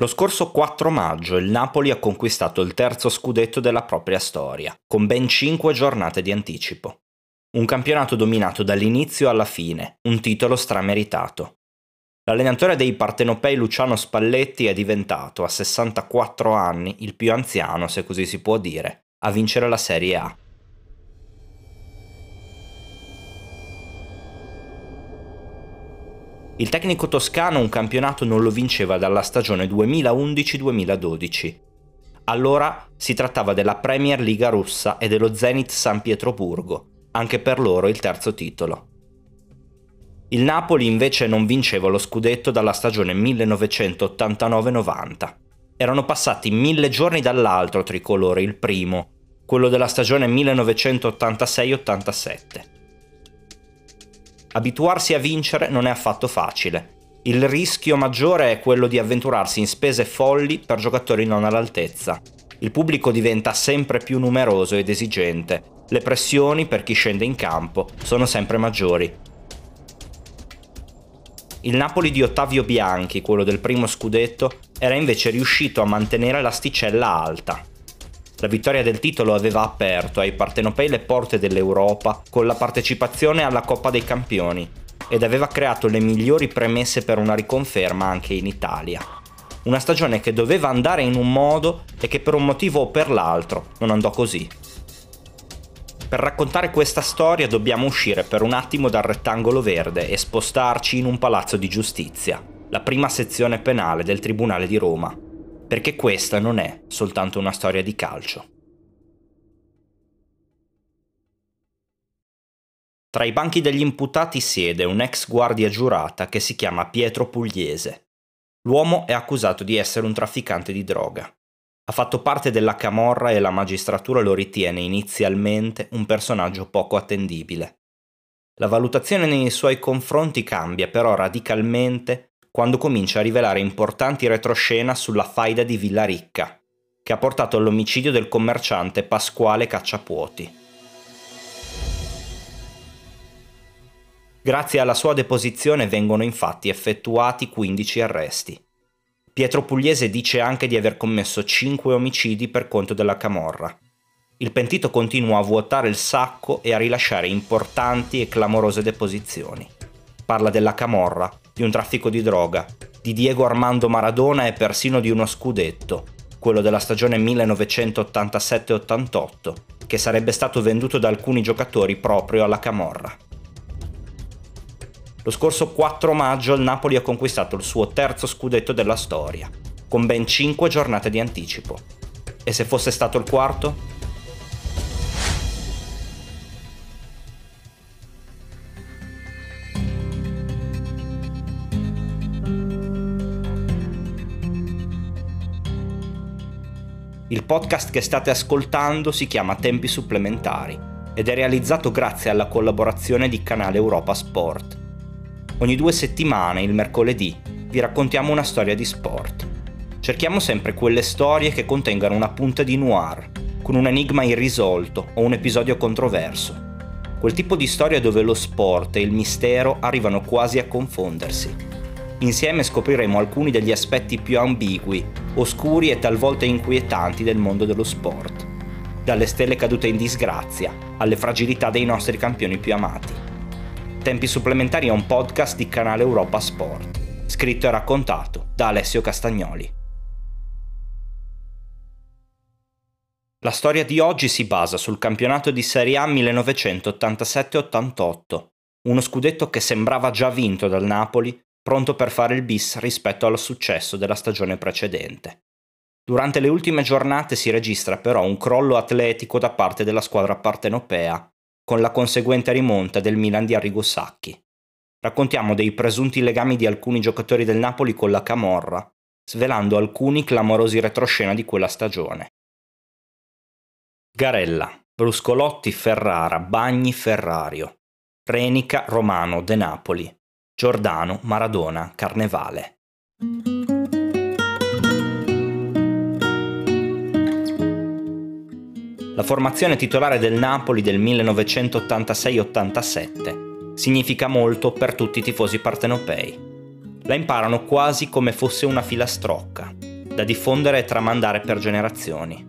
Lo scorso 4 maggio il Napoli ha conquistato il terzo scudetto della propria storia, con ben 5 giornate di anticipo. Un campionato dominato dall'inizio alla fine, un titolo strameritato. L'allenatore dei partenopei Luciano Spalletti è diventato, a 64 anni, il più anziano, se così si può dire, a vincere la Serie A. Il tecnico toscano un campionato non lo vinceva dalla stagione 2011-2012. Allora si trattava della Premier Liga russa e dello Zenit San Pietroburgo, anche per loro il terzo titolo. Il Napoli invece non vinceva lo scudetto dalla stagione 1989-90. Erano passati mille giorni dall'altro tricolore, il primo, quello della stagione 1986-87. Abituarsi a vincere non è affatto facile. Il rischio maggiore è quello di avventurarsi in spese folli per giocatori non all'altezza. Il pubblico diventa sempre più numeroso ed esigente. Le pressioni per chi scende in campo sono sempre maggiori. Il Napoli di Ottavio Bianchi, quello del primo scudetto, era invece riuscito a mantenere l'asticella alta. La vittoria del titolo aveva aperto ai partenopei le porte dell'Europa con la partecipazione alla Coppa dei Campioni ed aveva creato le migliori premesse per una riconferma anche in Italia. Una stagione che doveva andare in un modo e che per un motivo o per l'altro non andò così. Per raccontare questa storia dobbiamo uscire per un attimo dal rettangolo verde e spostarci in un palazzo di giustizia, la prima sezione penale del Tribunale di Roma perché questa non è soltanto una storia di calcio. Tra i banchi degli imputati siede un ex guardia giurata che si chiama Pietro Pugliese. L'uomo è accusato di essere un trafficante di droga. Ha fatto parte della camorra e la magistratura lo ritiene inizialmente un personaggio poco attendibile. La valutazione nei suoi confronti cambia però radicalmente quando comincia a rivelare importanti retroscena sulla faida di Villaricca, che ha portato all'omicidio del commerciante Pasquale Cacciapuoti. Grazie alla sua deposizione vengono infatti effettuati 15 arresti. Pietro Pugliese dice anche di aver commesso 5 omicidi per conto della Camorra. Il pentito continua a vuotare il sacco e a rilasciare importanti e clamorose deposizioni. Parla della Camorra, di un traffico di droga, di Diego Armando Maradona e persino di uno scudetto, quello della stagione 1987-88, che sarebbe stato venduto da alcuni giocatori proprio alla Camorra. Lo scorso 4 maggio il Napoli ha conquistato il suo terzo scudetto della storia, con ben 5 giornate di anticipo. E se fosse stato il quarto? Il podcast che state ascoltando si chiama Tempi supplementari ed è realizzato grazie alla collaborazione di Canale Europa Sport. Ogni due settimane, il mercoledì, vi raccontiamo una storia di sport. Cerchiamo sempre quelle storie che contengano una punta di noir, con un enigma irrisolto o un episodio controverso. Quel tipo di storia dove lo sport e il mistero arrivano quasi a confondersi. Insieme scopriremo alcuni degli aspetti più ambigui, oscuri e talvolta inquietanti del mondo dello sport. Dalle stelle cadute in disgrazia alle fragilità dei nostri campioni più amati. Tempi supplementari è un podcast di canale Europa Sport, scritto e raccontato da Alessio Castagnoli. La storia di oggi si basa sul campionato di Serie A 1987-88, uno scudetto che sembrava già vinto dal Napoli pronto per fare il bis rispetto al successo della stagione precedente. Durante le ultime giornate si registra però un crollo atletico da parte della squadra partenopea, con la conseguente rimonta del Milan di Arrigo Sacchi. Raccontiamo dei presunti legami di alcuni giocatori del Napoli con la Camorra, svelando alcuni clamorosi retroscena di quella stagione. Garella, Bruscolotti, Ferrara, Bagni, Ferrario, Renica, Romano, De Napoli, Giordano, Maradona, Carnevale. La formazione titolare del Napoli del 1986-87 significa molto per tutti i tifosi partenopei. La imparano quasi come fosse una filastrocca. da diffondere e tramandare per generazioni.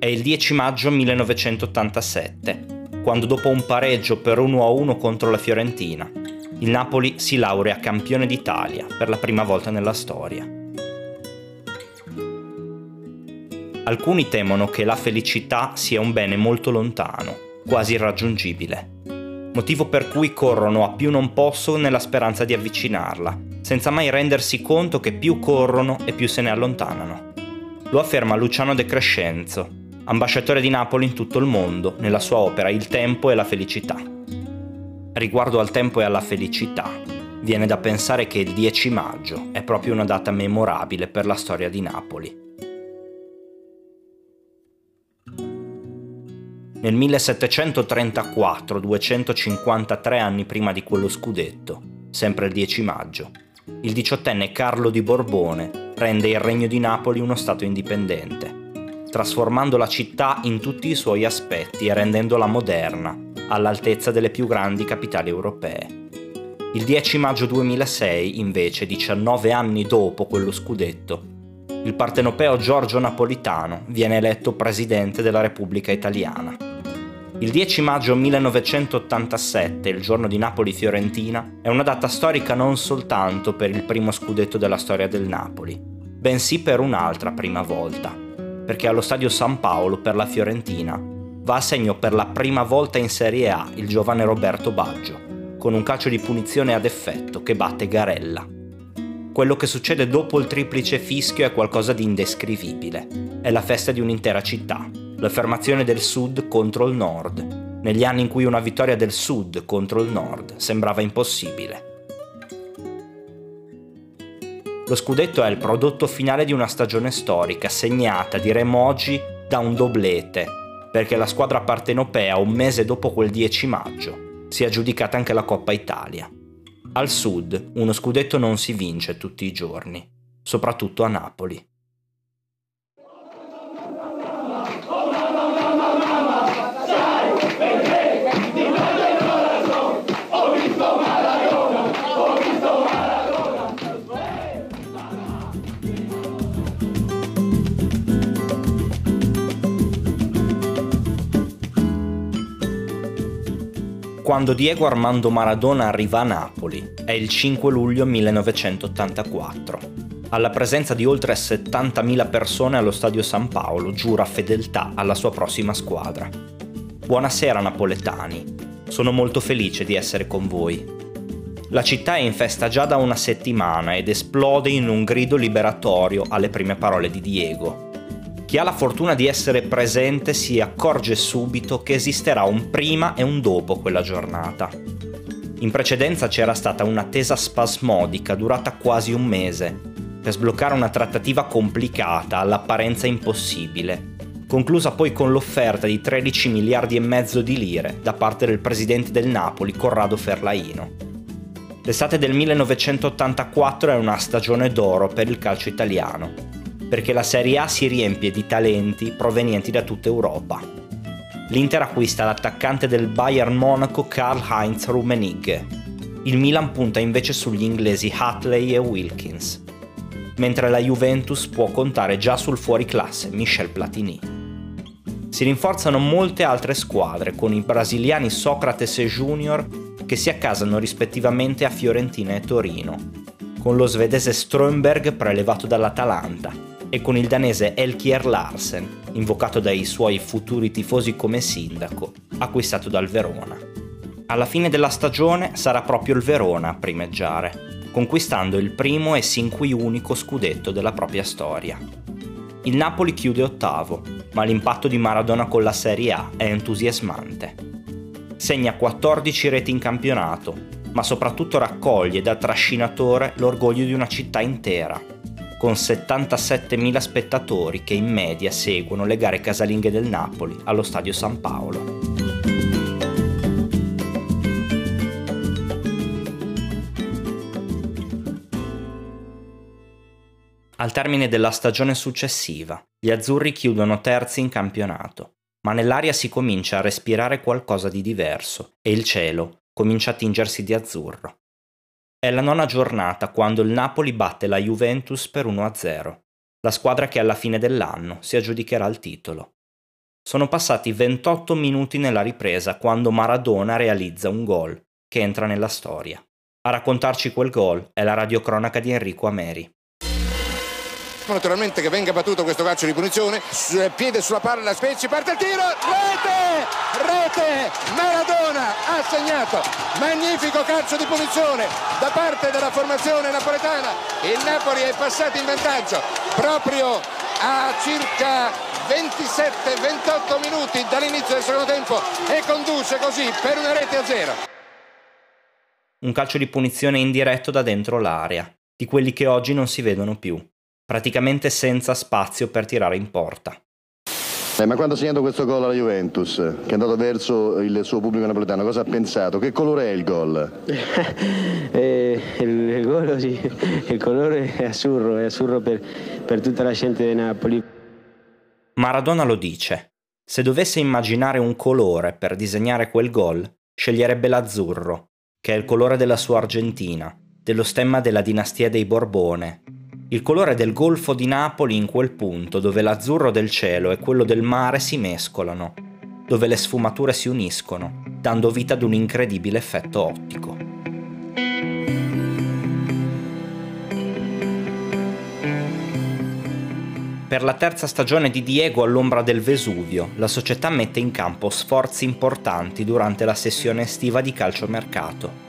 È il 10 maggio 1987, quando dopo un pareggio per 1-1 contro la Fiorentina, il Napoli si laurea campione d'Italia per la prima volta nella storia. Alcuni temono che la felicità sia un bene molto lontano, quasi irraggiungibile, motivo per cui corrono a più non posso nella speranza di avvicinarla, senza mai rendersi conto che più corrono e più se ne allontanano. Lo afferma Luciano De Crescenzo, ambasciatore di Napoli in tutto il mondo, nella sua opera Il tempo e la felicità. Riguardo al tempo e alla felicità, viene da pensare che il 10 maggio è proprio una data memorabile per la storia di Napoli. Nel 1734, 253 anni prima di quello scudetto, sempre il 10 maggio, il diciottenne Carlo di Borbone rende il regno di Napoli uno Stato indipendente, trasformando la città in tutti i suoi aspetti e rendendola moderna, all'altezza delle più grandi capitali europee. Il 10 maggio 2006, invece, 19 anni dopo quello scudetto, il partenopeo Giorgio Napolitano viene eletto presidente della Repubblica Italiana. Il 10 maggio 1987, il giorno di Napoli-Fiorentina, è una data storica non soltanto per il primo scudetto della storia del Napoli, bensì per un'altra prima volta, perché allo stadio San Paolo per la Fiorentina va a segno per la prima volta in Serie A il giovane Roberto Baggio, con un calcio di punizione ad effetto che batte Garella. Quello che succede dopo il triplice fischio è qualcosa di indescrivibile. È la festa di un'intera città, l'affermazione del Sud contro il Nord, negli anni in cui una vittoria del Sud contro il Nord sembrava impossibile. Lo scudetto è il prodotto finale di una stagione storica segnata, diremmo oggi, da un doblete, perché la squadra partenopea un mese dopo quel 10 maggio si è aggiudicata anche la Coppa Italia. Al sud uno scudetto non si vince tutti i giorni, soprattutto a Napoli. Quando Diego Armando Maradona arriva a Napoli, è il 5 luglio 1984. Alla presenza di oltre 70.000 persone allo stadio San Paolo giura fedeltà alla sua prossima squadra. Buonasera napoletani, sono molto felice di essere con voi. La città è in festa già da una settimana ed esplode in un grido liberatorio alle prime parole di Diego. Chi ha la fortuna di essere presente si accorge subito che esisterà un prima e un dopo quella giornata. In precedenza c'era stata un'attesa spasmodica durata quasi un mese, per sbloccare una trattativa complicata, all'apparenza impossibile, conclusa poi con l'offerta di 13 miliardi e mezzo di lire da parte del presidente del Napoli, Corrado Ferlaino. L'estate del 1984 è una stagione d'oro per il calcio italiano perché la Serie A si riempie di talenti provenienti da tutta Europa. L'Inter acquista l'attaccante del Bayern Monaco Karl-Heinz Rummenigge. Il Milan punta invece sugli inglesi Hatley e Wilkins, mentre la Juventus può contare già sul fuoriclasse Michel Platini. Si rinforzano molte altre squadre con i brasiliani Socrates e Junior che si accasano rispettivamente a Fiorentina e Torino, con lo svedese Strömberg prelevato dall'Atalanta e con il danese Elkier Larsen, invocato dai suoi futuri tifosi come sindaco, acquistato dal Verona. Alla fine della stagione sarà proprio il Verona a primeggiare, conquistando il primo e sin qui unico scudetto della propria storia. Il Napoli chiude ottavo, ma l'impatto di Maradona con la Serie A è entusiasmante. Segna 14 reti in campionato, ma soprattutto raccoglie da trascinatore l'orgoglio di una città intera, con 77.000 spettatori che in media seguono le gare casalinghe del Napoli allo stadio San Paolo. Al termine della stagione successiva, gli azzurri chiudono terzi in campionato, ma nell'aria si comincia a respirare qualcosa di diverso e il cielo comincia a tingersi di azzurro. È la nona giornata quando il Napoli batte la Juventus per 1-0. la squadra che alla fine dell'anno si aggiudicherà il titolo. Sono passati 28 minuti nella ripresa quando Maradona realizza un gol che entra nella storia. A raccontarci quel gol è la radiocronaca di Enrico Ameri naturalmente che venga battuto questo calcio di punizione. Piede sulla palla Spezzi parte il tiro. Rete! Rete! Maradona ha segnato. Magnifico calcio di punizione da parte della formazione napoletana. Il Napoli è passato in vantaggio proprio a circa 27-28 minuti dall'inizio del secondo tempo e conduce così per una rete a zero. Un calcio di punizione indiretto da dentro l'area di quelli che oggi non si vedono più praticamente senza spazio per tirare in porta. Eh, ma quando ha segnato questo gol alla Juventus, che è andato verso il suo pubblico napoletano, cosa ha pensato? Che colore è il gol? eh, il, il, gol sì, il colore è azzurro, è azzurro per, per tutta la gente di Napoli. Maradona lo dice. Se dovesse immaginare un colore per disegnare quel gol, sceglierebbe l'azzurro, che è il colore della sua Argentina, dello stemma della dinastia dei Borbone, il colore del Golfo di Napoli in quel punto dove l'azzurro del cielo e quello del mare si mescolano, dove le sfumature si uniscono, dando vita ad un incredibile effetto ottico. Per la terza stagione di Diego all'ombra del Vesuvio, la società mette in campo sforzi importanti durante la sessione estiva di calciomercato.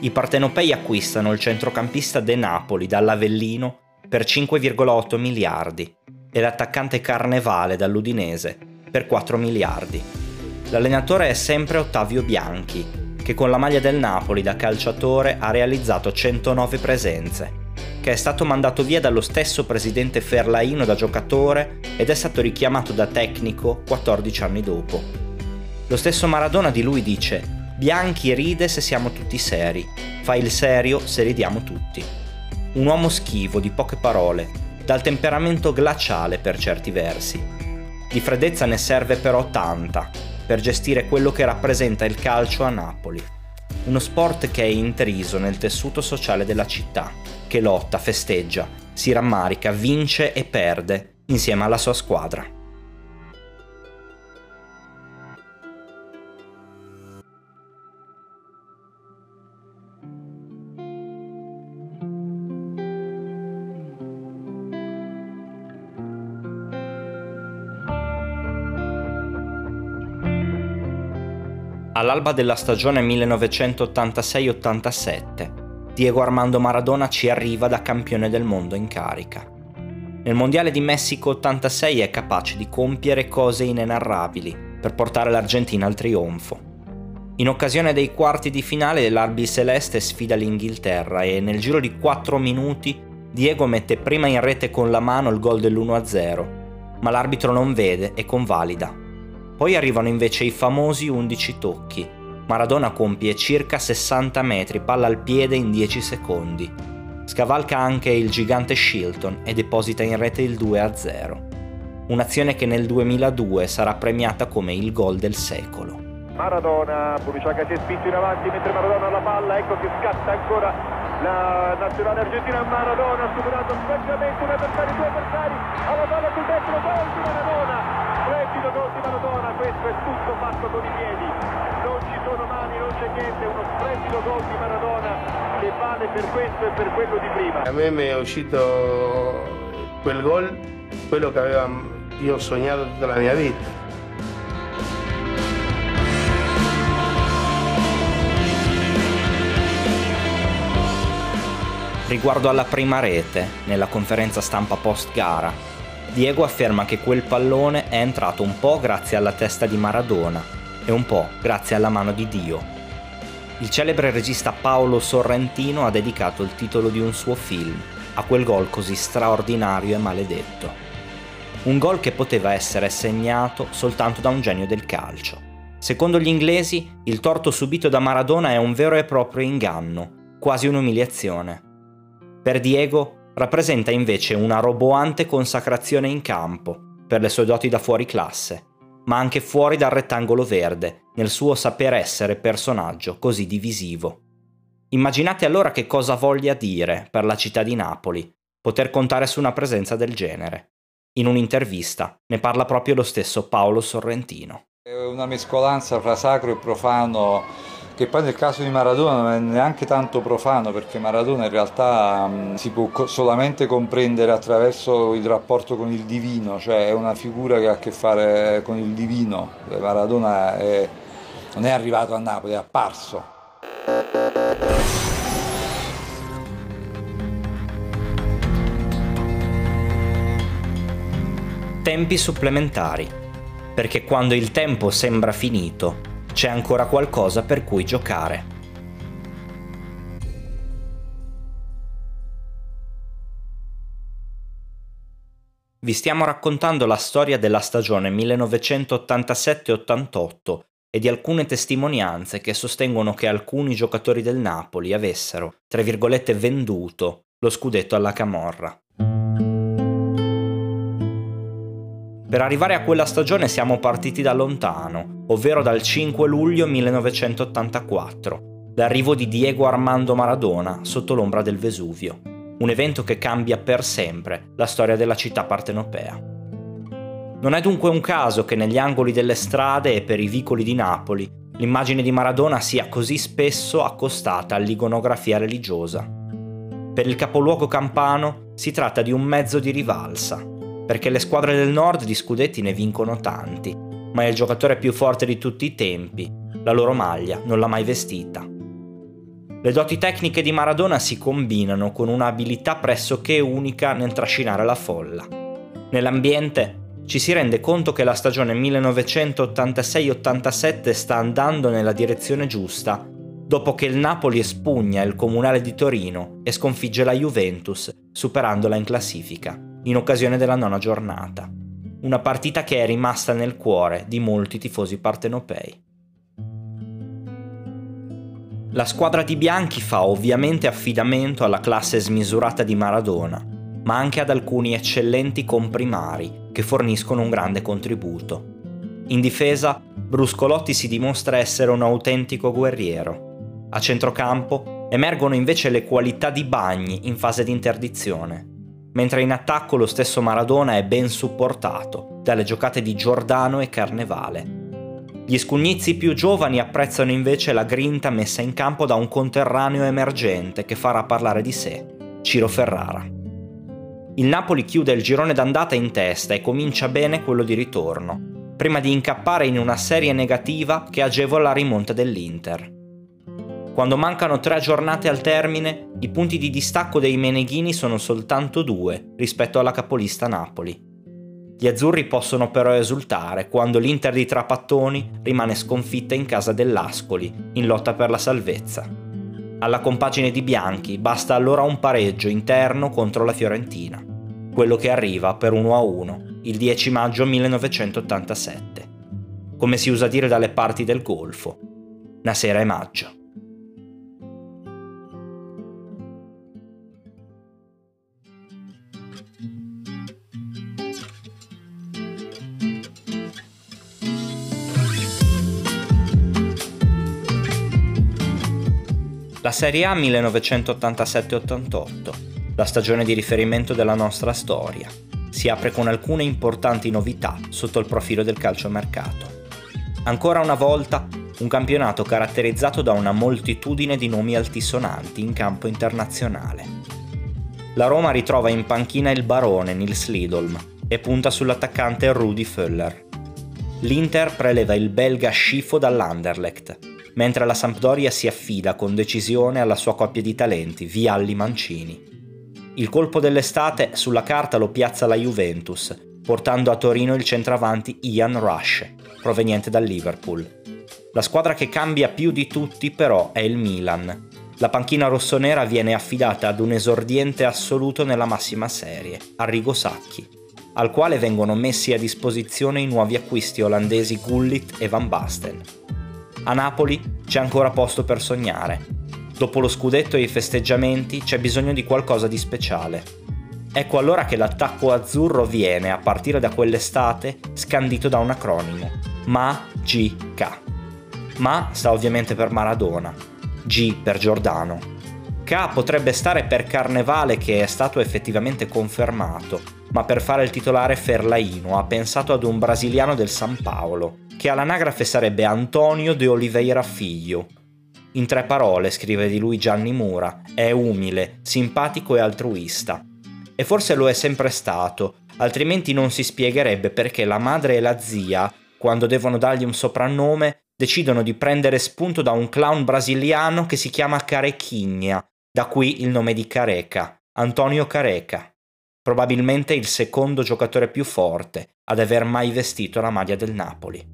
I partenopei acquistano il centrocampista De Napoli dall'Avellino per 5,8 miliardi e l'attaccante Carnevale dall'Udinese per 4 miliardi. L'allenatore è sempre Ottavio Bianchi, che con la maglia del Napoli da calciatore ha realizzato 109 presenze, che è stato mandato via dallo stesso presidente Ferlaino da giocatore ed è stato richiamato da tecnico 14 anni dopo. Lo stesso Maradona di lui dice Bianchi ride se siamo tutti seri, fa il serio se ridiamo tutti un uomo schivo, di poche parole, dal temperamento glaciale per certi versi. Di freddezza ne serve però tanta per gestire quello che rappresenta il calcio a Napoli. Uno sport che è intriso nel tessuto sociale della città, che lotta, festeggia, si rammarica, vince e perde insieme alla sua squadra. All'alba della stagione 1986-87, Diego Armando Maradona ci arriva da campione del mondo in carica. Nel Mondiale di Messico 86 è capace di compiere cose inenarrabili per portare l'Argentina al trionfo. In occasione dei quarti di finale l'Arbi Celeste sfida l'Inghilterra e nel giro di 4 minuti Diego mette prima in rete con la mano il gol dell'1-0, ma l'arbitro non vede e convalida. Poi arrivano invece i famosi 11 tocchi. Maradona compie circa 60 metri, palla al piede in 10 secondi. Scavalca anche il gigante Shilton e deposita in rete il 2-0. Un'azione che nel 2002 sarà premiata come il gol del secolo. Maradona, Buriciaca si è spinto in avanti mentre Maradona ha la palla, ecco che scatta ancora la nazionale argentina, Maradona ha superato praticamente un avversario, due avversari, alla palla sul destro, gol di Maradona, splendido gol di Maradona, questo è tutto fatto con i piedi, non ci sono mani, non c'è niente, uno splendido gol di Maradona che vale per questo e per quello di prima. A me mi è uscito quel gol, quello che aveva io sognato tutta la mia vita. Riguardo alla prima rete, nella conferenza stampa post gara, Diego afferma che quel pallone è entrato un po' grazie alla testa di Maradona e un po' grazie alla mano di Dio. Il celebre regista Paolo Sorrentino ha dedicato il titolo di un suo film a quel gol così straordinario e maledetto. Un gol che poteva essere segnato soltanto da un genio del calcio. Secondo gli inglesi, il torto subito da Maradona è un vero e proprio inganno, quasi un'umiliazione. Per Diego rappresenta invece una roboante consacrazione in campo, per le sue doti da fuori classe, ma anche fuori dal rettangolo verde, nel suo saper essere personaggio così divisivo. Immaginate allora che cosa voglia dire per la città di Napoli poter contare su una presenza del genere. In un'intervista ne parla proprio lo stesso Paolo Sorrentino. È una mescolanza fra sacro e profano che poi nel caso di Maradona non è neanche tanto profano perché Maradona in realtà mh, si può solamente comprendere attraverso il rapporto con il divino, cioè è una figura che ha a che fare con il divino. Maradona è, non è arrivato a Napoli, è apparso. Tempi supplementari, perché quando il tempo sembra finito, c'è ancora qualcosa per cui giocare. Vi stiamo raccontando la storia della stagione 1987-88 e di alcune testimonianze che sostengono che alcuni giocatori del Napoli avessero, tra virgolette, venduto lo scudetto alla Camorra. Per arrivare a quella stagione siamo partiti da lontano, ovvero dal 5 luglio 1984, l'arrivo di Diego Armando Maradona sotto l'ombra del Vesuvio, un evento che cambia per sempre la storia della città partenopea. Non è dunque un caso che negli angoli delle strade e per i vicoli di Napoli l'immagine di Maradona sia così spesso accostata all'iconografia religiosa. Per il capoluogo campano si tratta di un mezzo di rivalsa, perché le squadre del nord di scudetti ne vincono tanti, ma è il giocatore più forte di tutti i tempi, la loro maglia non l'ha mai vestita. Le doti tecniche di Maradona si combinano con un'abilità pressoché unica nel trascinare la folla. Nell'ambiente ci si rende conto che la stagione 1986-87 sta andando nella direzione giusta dopo che il Napoli espugna il Comunale di Torino e sconfigge la Juventus, superandola in classifica in occasione della nona giornata. Una partita che è rimasta nel cuore di molti tifosi partenopei. La squadra di bianchi fa ovviamente affidamento alla classe smisurata di Maradona, ma anche ad alcuni eccellenti comprimari che forniscono un grande contributo. In difesa, Bruscolotti si dimostra essere un autentico guerriero. A centrocampo emergono invece le qualità di Bagni in fase di interdizione mentre in attacco lo stesso Maradona è ben supportato dalle giocate di Giordano e Carnevale. Gli scugnizi più giovani apprezzano invece la grinta messa in campo da un conterraneo emergente che farà parlare di sé, Ciro Ferrara. Il Napoli chiude il girone d'andata in testa e comincia bene quello di ritorno, prima di incappare in una serie negativa che agevola la rimonta dell'Inter. Quando mancano tre giornate al termine, i punti di distacco dei Meneghini sono soltanto due rispetto alla capolista Napoli. Gli azzurri possono però esultare quando l'Inter di Trapattoni rimane sconfitta in casa dell'Ascoli, in lotta per la salvezza. Alla compagine di Bianchi basta allora un pareggio interno contro la Fiorentina, quello che arriva per 1-1 il 10 maggio 1987. Come si usa dire dalle parti del Golfo, una sera è maggio. La Serie A 1987-88, la stagione di riferimento della nostra storia, si apre con alcune importanti novità sotto il profilo del calciomercato. Ancora una volta, un campionato caratterizzato da una moltitudine di nomi altisonanti in campo internazionale. La Roma ritrova in panchina il barone Nils Lidolm e punta sull'attaccante Rudi Föller. L'Inter preleva il belga Schifo dall'Anderlecht mentre la Sampdoria si affida con decisione alla sua coppia di talenti, Vialli Mancini. Il colpo dell'estate sulla carta lo piazza la Juventus, portando a Torino il centravanti Ian Rush, proveniente dal Liverpool. La squadra che cambia più di tutti però è il Milan. La panchina rossonera viene affidata ad un esordiente assoluto nella massima serie, Arrigo Sacchi, al quale vengono messi a disposizione i nuovi acquisti olandesi Gullit e Van Basten. A Napoli c'è ancora posto per sognare. Dopo lo scudetto e i festeggiamenti c'è bisogno di qualcosa di speciale. Ecco allora che l'attacco azzurro viene, a partire da quell'estate, scandito da un acronimo. MA-G-K. Ma sta ovviamente per Maradona, G per Giordano. K potrebbe stare per Carnevale che è stato effettivamente confermato, ma per fare il titolare Ferlaino ha pensato ad un brasiliano del San Paolo, che all'anagrafe sarebbe Antonio de Oliveira Figlio. In tre parole, scrive di lui Gianni Mura, è umile, simpatico e altruista. E forse lo è sempre stato, altrimenti non si spiegherebbe perché la madre e la zia, quando devono dargli un soprannome, decidono di prendere spunto da un clown brasiliano che si chiama Carequinha, da qui il nome di Careca, Antonio Careca, probabilmente il secondo giocatore più forte ad aver mai vestito la maglia del Napoli.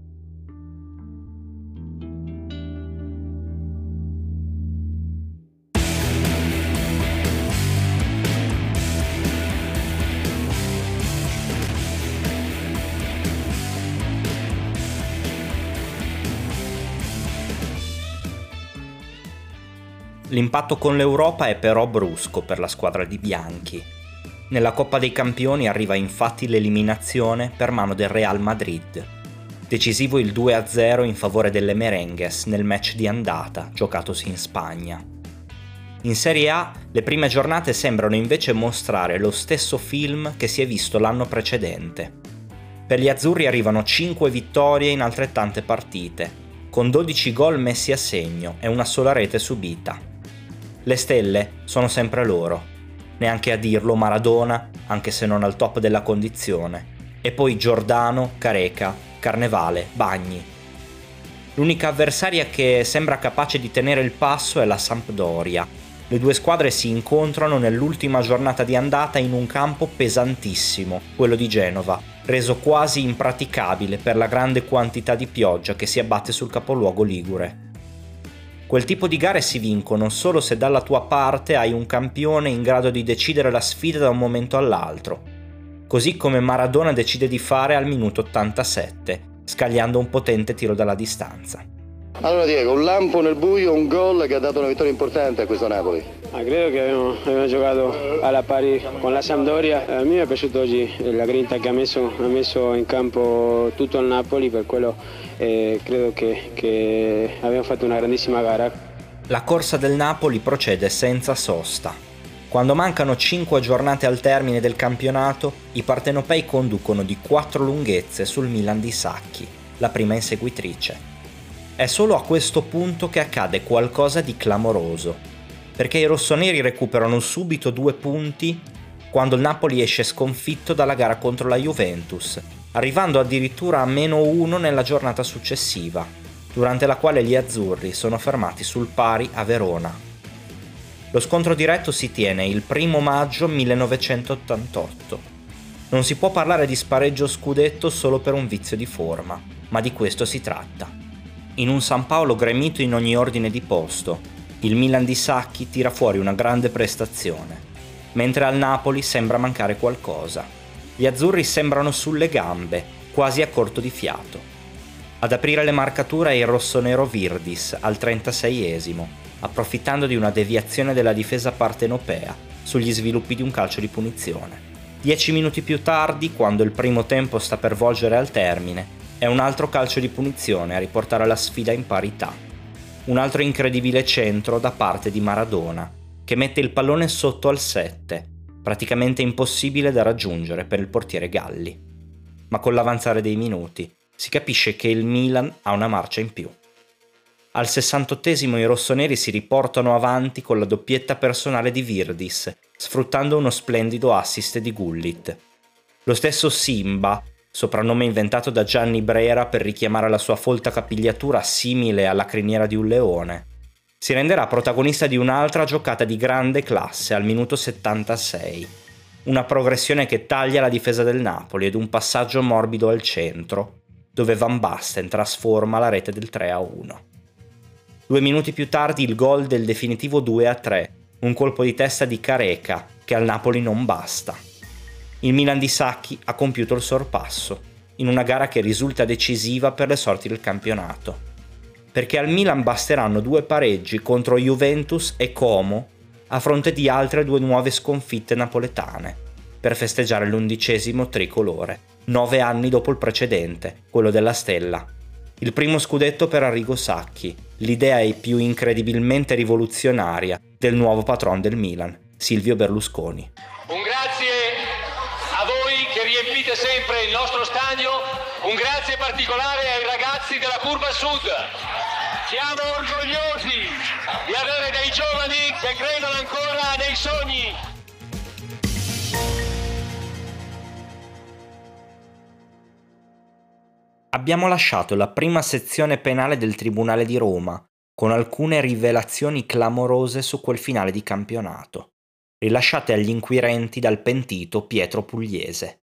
L'impatto con l'Europa è però brusco per la squadra di Bianchi. Nella Coppa dei Campioni arriva infatti l'eliminazione per mano del Real Madrid. Decisivo il 2-0 in favore delle Merengues nel match di andata giocatosi in Spagna. In Serie A le prime giornate sembrano invece mostrare lo stesso film che si è visto l'anno precedente. Per gli azzurri arrivano 5 vittorie in altrettante partite, con 12 gol messi a segno e una sola rete subita. Le stelle sono sempre loro. Neanche a dirlo Maradona, anche se non al top della condizione. E poi Giordano, Careca, Carnevale, Bagni. L'unica avversaria che sembra capace di tenere il passo è la Sampdoria. Le due squadre si incontrano nell'ultima giornata di andata in un campo pesantissimo, quello di Genova, reso quasi impraticabile per la grande quantità di pioggia che si abbatte sul capoluogo ligure. Quel tipo di gare si vincono solo se dalla tua parte hai un campione in grado di decidere la sfida da un momento all'altro, così come Maradona decide di fare al minuto 87, scagliando un potente tiro dalla distanza. Allora Diego, un lampo nel buio, un gol che ha dato una vittoria importante a questo Napoli. Ah, credo che abbiamo, abbiamo, giocato alla pari con la Sampdoria. A me è piaciuto oggi la grinta che ha messo, ha messo in campo tutto il Napoli, per quello eh, credo che, che abbiamo fatto una grandissima gara. La corsa del Napoli procede senza sosta. Quando mancano 5 giornate al termine del campionato, i partenopei conducono di 4 lunghezze sul Milan di Sacchi, la prima inseguitrice. È solo a questo punto che accade qualcosa di clamoroso perché i rossoneri recuperano subito due punti quando il Napoli esce sconfitto dalla gara contro la Juventus, arrivando addirittura a meno uno nella giornata successiva, durante la quale gli azzurri sono fermati sul pari a Verona. Lo scontro diretto si tiene il primo maggio 1988. Non si può parlare di spareggio scudetto solo per un vizio di forma, ma di questo si tratta. In un San Paolo gremito in ogni ordine di posto, il Milan di Sacchi tira fuori una grande prestazione, mentre al Napoli sembra mancare qualcosa. Gli azzurri sembrano sulle gambe, quasi a corto di fiato. Ad aprire le marcature è il rossonero Virdis al 36esimo, approfittando di una deviazione della difesa partenopea sugli sviluppi di un calcio di punizione. Dieci minuti più tardi, quando il primo tempo sta per volgere al termine, è un altro calcio di punizione a riportare la sfida in parità un altro incredibile centro da parte di Maradona, che mette il pallone sotto al 7, praticamente impossibile da raggiungere per il portiere Galli. Ma con l'avanzare dei minuti si capisce che il Milan ha una marcia in più. Al 68 i rossoneri si riportano avanti con la doppietta personale di Virdis, sfruttando uno splendido assist di Gullit. Lo stesso Simba soprannome inventato da Gianni Brera per richiamare la sua folta capigliatura simile alla criniera di un leone. Si renderà protagonista di un'altra giocata di grande classe al minuto 76. Una progressione che taglia la difesa del Napoli ed un passaggio morbido al centro, dove Van Basten trasforma la rete del 3-1. Due minuti più tardi il gol del definitivo 2-3, un colpo di testa di Careca, che al Napoli non basta il Milan di Sacchi ha compiuto il sorpasso, in una gara che risulta decisiva per le sorti del campionato. Perché al Milan basteranno due pareggi contro Juventus e Como a fronte di altre due nuove sconfitte napoletane, per festeggiare l'undicesimo tricolore, nove anni dopo il precedente, quello della Stella. Il primo scudetto per Arrigo Sacchi, l'idea è più incredibilmente rivoluzionaria del nuovo patron del Milan, Silvio Berlusconi. Particolare ai ragazzi della Curva Sud. Siamo orgogliosi di avere dei giovani che credono ancora nei sogni abbiamo lasciato la prima sezione penale del Tribunale di Roma, con alcune rivelazioni clamorose su quel finale di campionato, rilasciate agli inquirenti dal pentito Pietro Pugliese.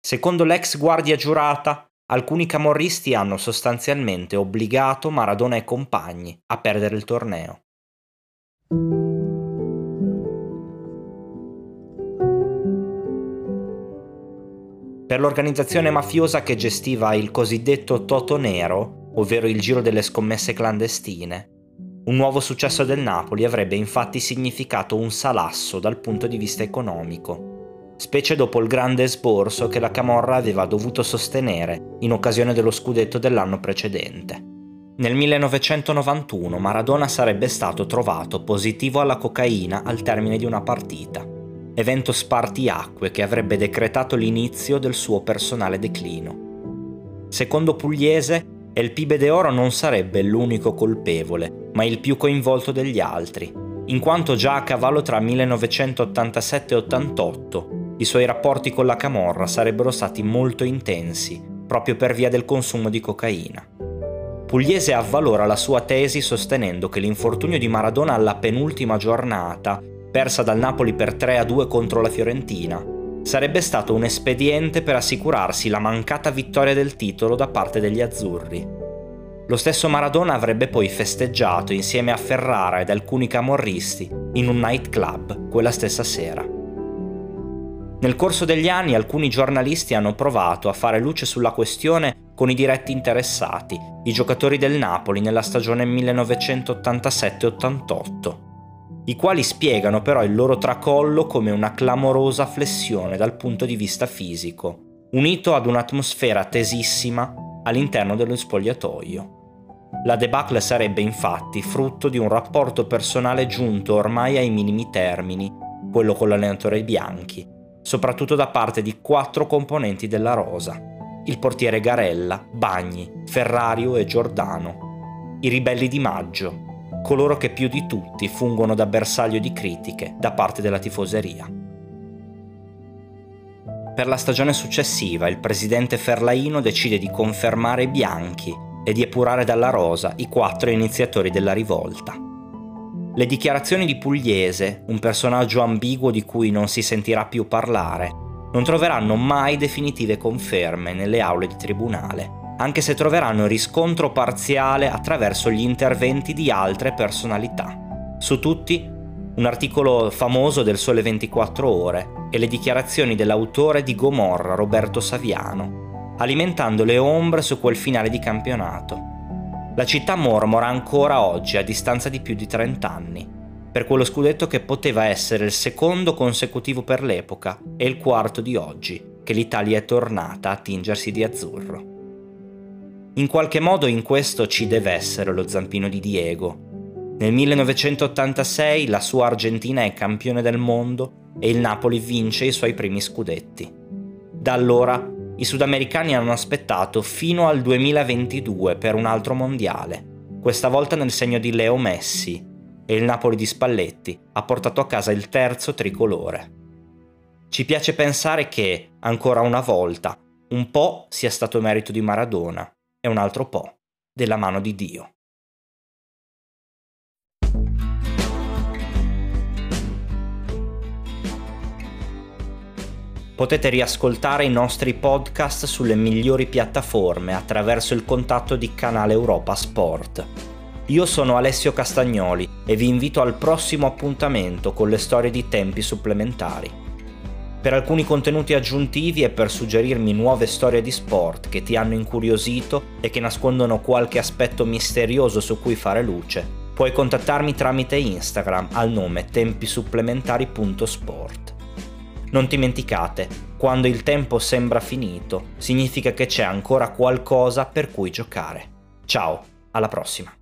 Secondo l'ex guardia giurata, alcuni camorristi hanno sostanzialmente obbligato Maradona e compagni a perdere il torneo. per l'organizzazione mafiosa che gestiva il cosiddetto Toto Nero, ovvero il giro delle scommesse clandestine. Un nuovo successo del Napoli avrebbe infatti significato un salasso dal punto di vista economico, specie dopo il grande sborso che la Camorra aveva dovuto sostenere in occasione dello scudetto dell'anno precedente. Nel 1991 Maradona sarebbe stato trovato positivo alla cocaina al termine di una partita evento spartiacque che avrebbe decretato l'inizio del suo personale declino. Secondo Pugliese, El Pibe de Oro non sarebbe l'unico colpevole, ma il più coinvolto degli altri, in quanto già a cavallo tra 1987 e 88 i suoi rapporti con la Camorra sarebbero stati molto intensi, proprio per via del consumo di cocaina. Pugliese avvalora la sua tesi sostenendo che l'infortunio di Maradona alla penultima giornata persa dal Napoli per 3-2 contro la Fiorentina, sarebbe stato un espediente per assicurarsi la mancata vittoria del titolo da parte degli azzurri. Lo stesso Maradona avrebbe poi festeggiato insieme a Ferrara ed alcuni camorristi in un nightclub quella stessa sera. Nel corso degli anni alcuni giornalisti hanno provato a fare luce sulla questione con i diretti interessati, i giocatori del Napoli nella stagione 1987-88 i quali spiegano però il loro tracollo come una clamorosa flessione dal punto di vista fisico, unito ad un'atmosfera tesissima all'interno dello spogliatoio. La debacle sarebbe infatti frutto di un rapporto personale giunto ormai ai minimi termini, quello con l'allenatore Bianchi, soprattutto da parte di quattro componenti della Rosa, il portiere Garella, Bagni, Ferrario e Giordano, i ribelli di Maggio, coloro che più di tutti fungono da bersaglio di critiche da parte della tifoseria. Per la stagione successiva il presidente Ferlaino decide di confermare Bianchi e di epurare dalla rosa i quattro iniziatori della rivolta. Le dichiarazioni di Pugliese, un personaggio ambiguo di cui non si sentirà più parlare, non troveranno mai definitive conferme nelle aule di tribunale anche se troveranno riscontro parziale attraverso gli interventi di altre personalità. Su tutti, un articolo famoso del Sole 24 ore e le dichiarazioni dell'autore di Gomorra, Roberto Saviano, alimentando le ombre su quel finale di campionato. La città mormora ancora oggi, a distanza di più di 30 anni, per quello scudetto che poteva essere il secondo consecutivo per l'epoca e il quarto di oggi, che l'Italia è tornata a tingersi di azzurro. In qualche modo in questo ci deve essere lo zampino di Diego. Nel 1986 la sua Argentina è campione del mondo e il Napoli vince i suoi primi scudetti. Da allora i sudamericani hanno aspettato fino al 2022 per un altro mondiale, questa volta nel segno di Leo Messi, e il Napoli di Spalletti ha portato a casa il terzo tricolore. Ci piace pensare che, ancora una volta, un po' sia stato merito di Maradona e un altro po' della mano di Dio. Potete riascoltare i nostri podcast sulle migliori piattaforme attraverso il contatto di Canale Europa Sport. Io sono Alessio Castagnoli e vi invito al prossimo appuntamento con le storie di tempi supplementari per alcuni contenuti aggiuntivi e per suggerirmi nuove storie di sport che ti hanno incuriosito e che nascondono qualche aspetto misterioso su cui fare luce, puoi contattarmi tramite Instagram al nome tempisupplementari.sport. Non dimenticate, quando il tempo sembra finito, significa che c'è ancora qualcosa per cui giocare. Ciao, alla prossima!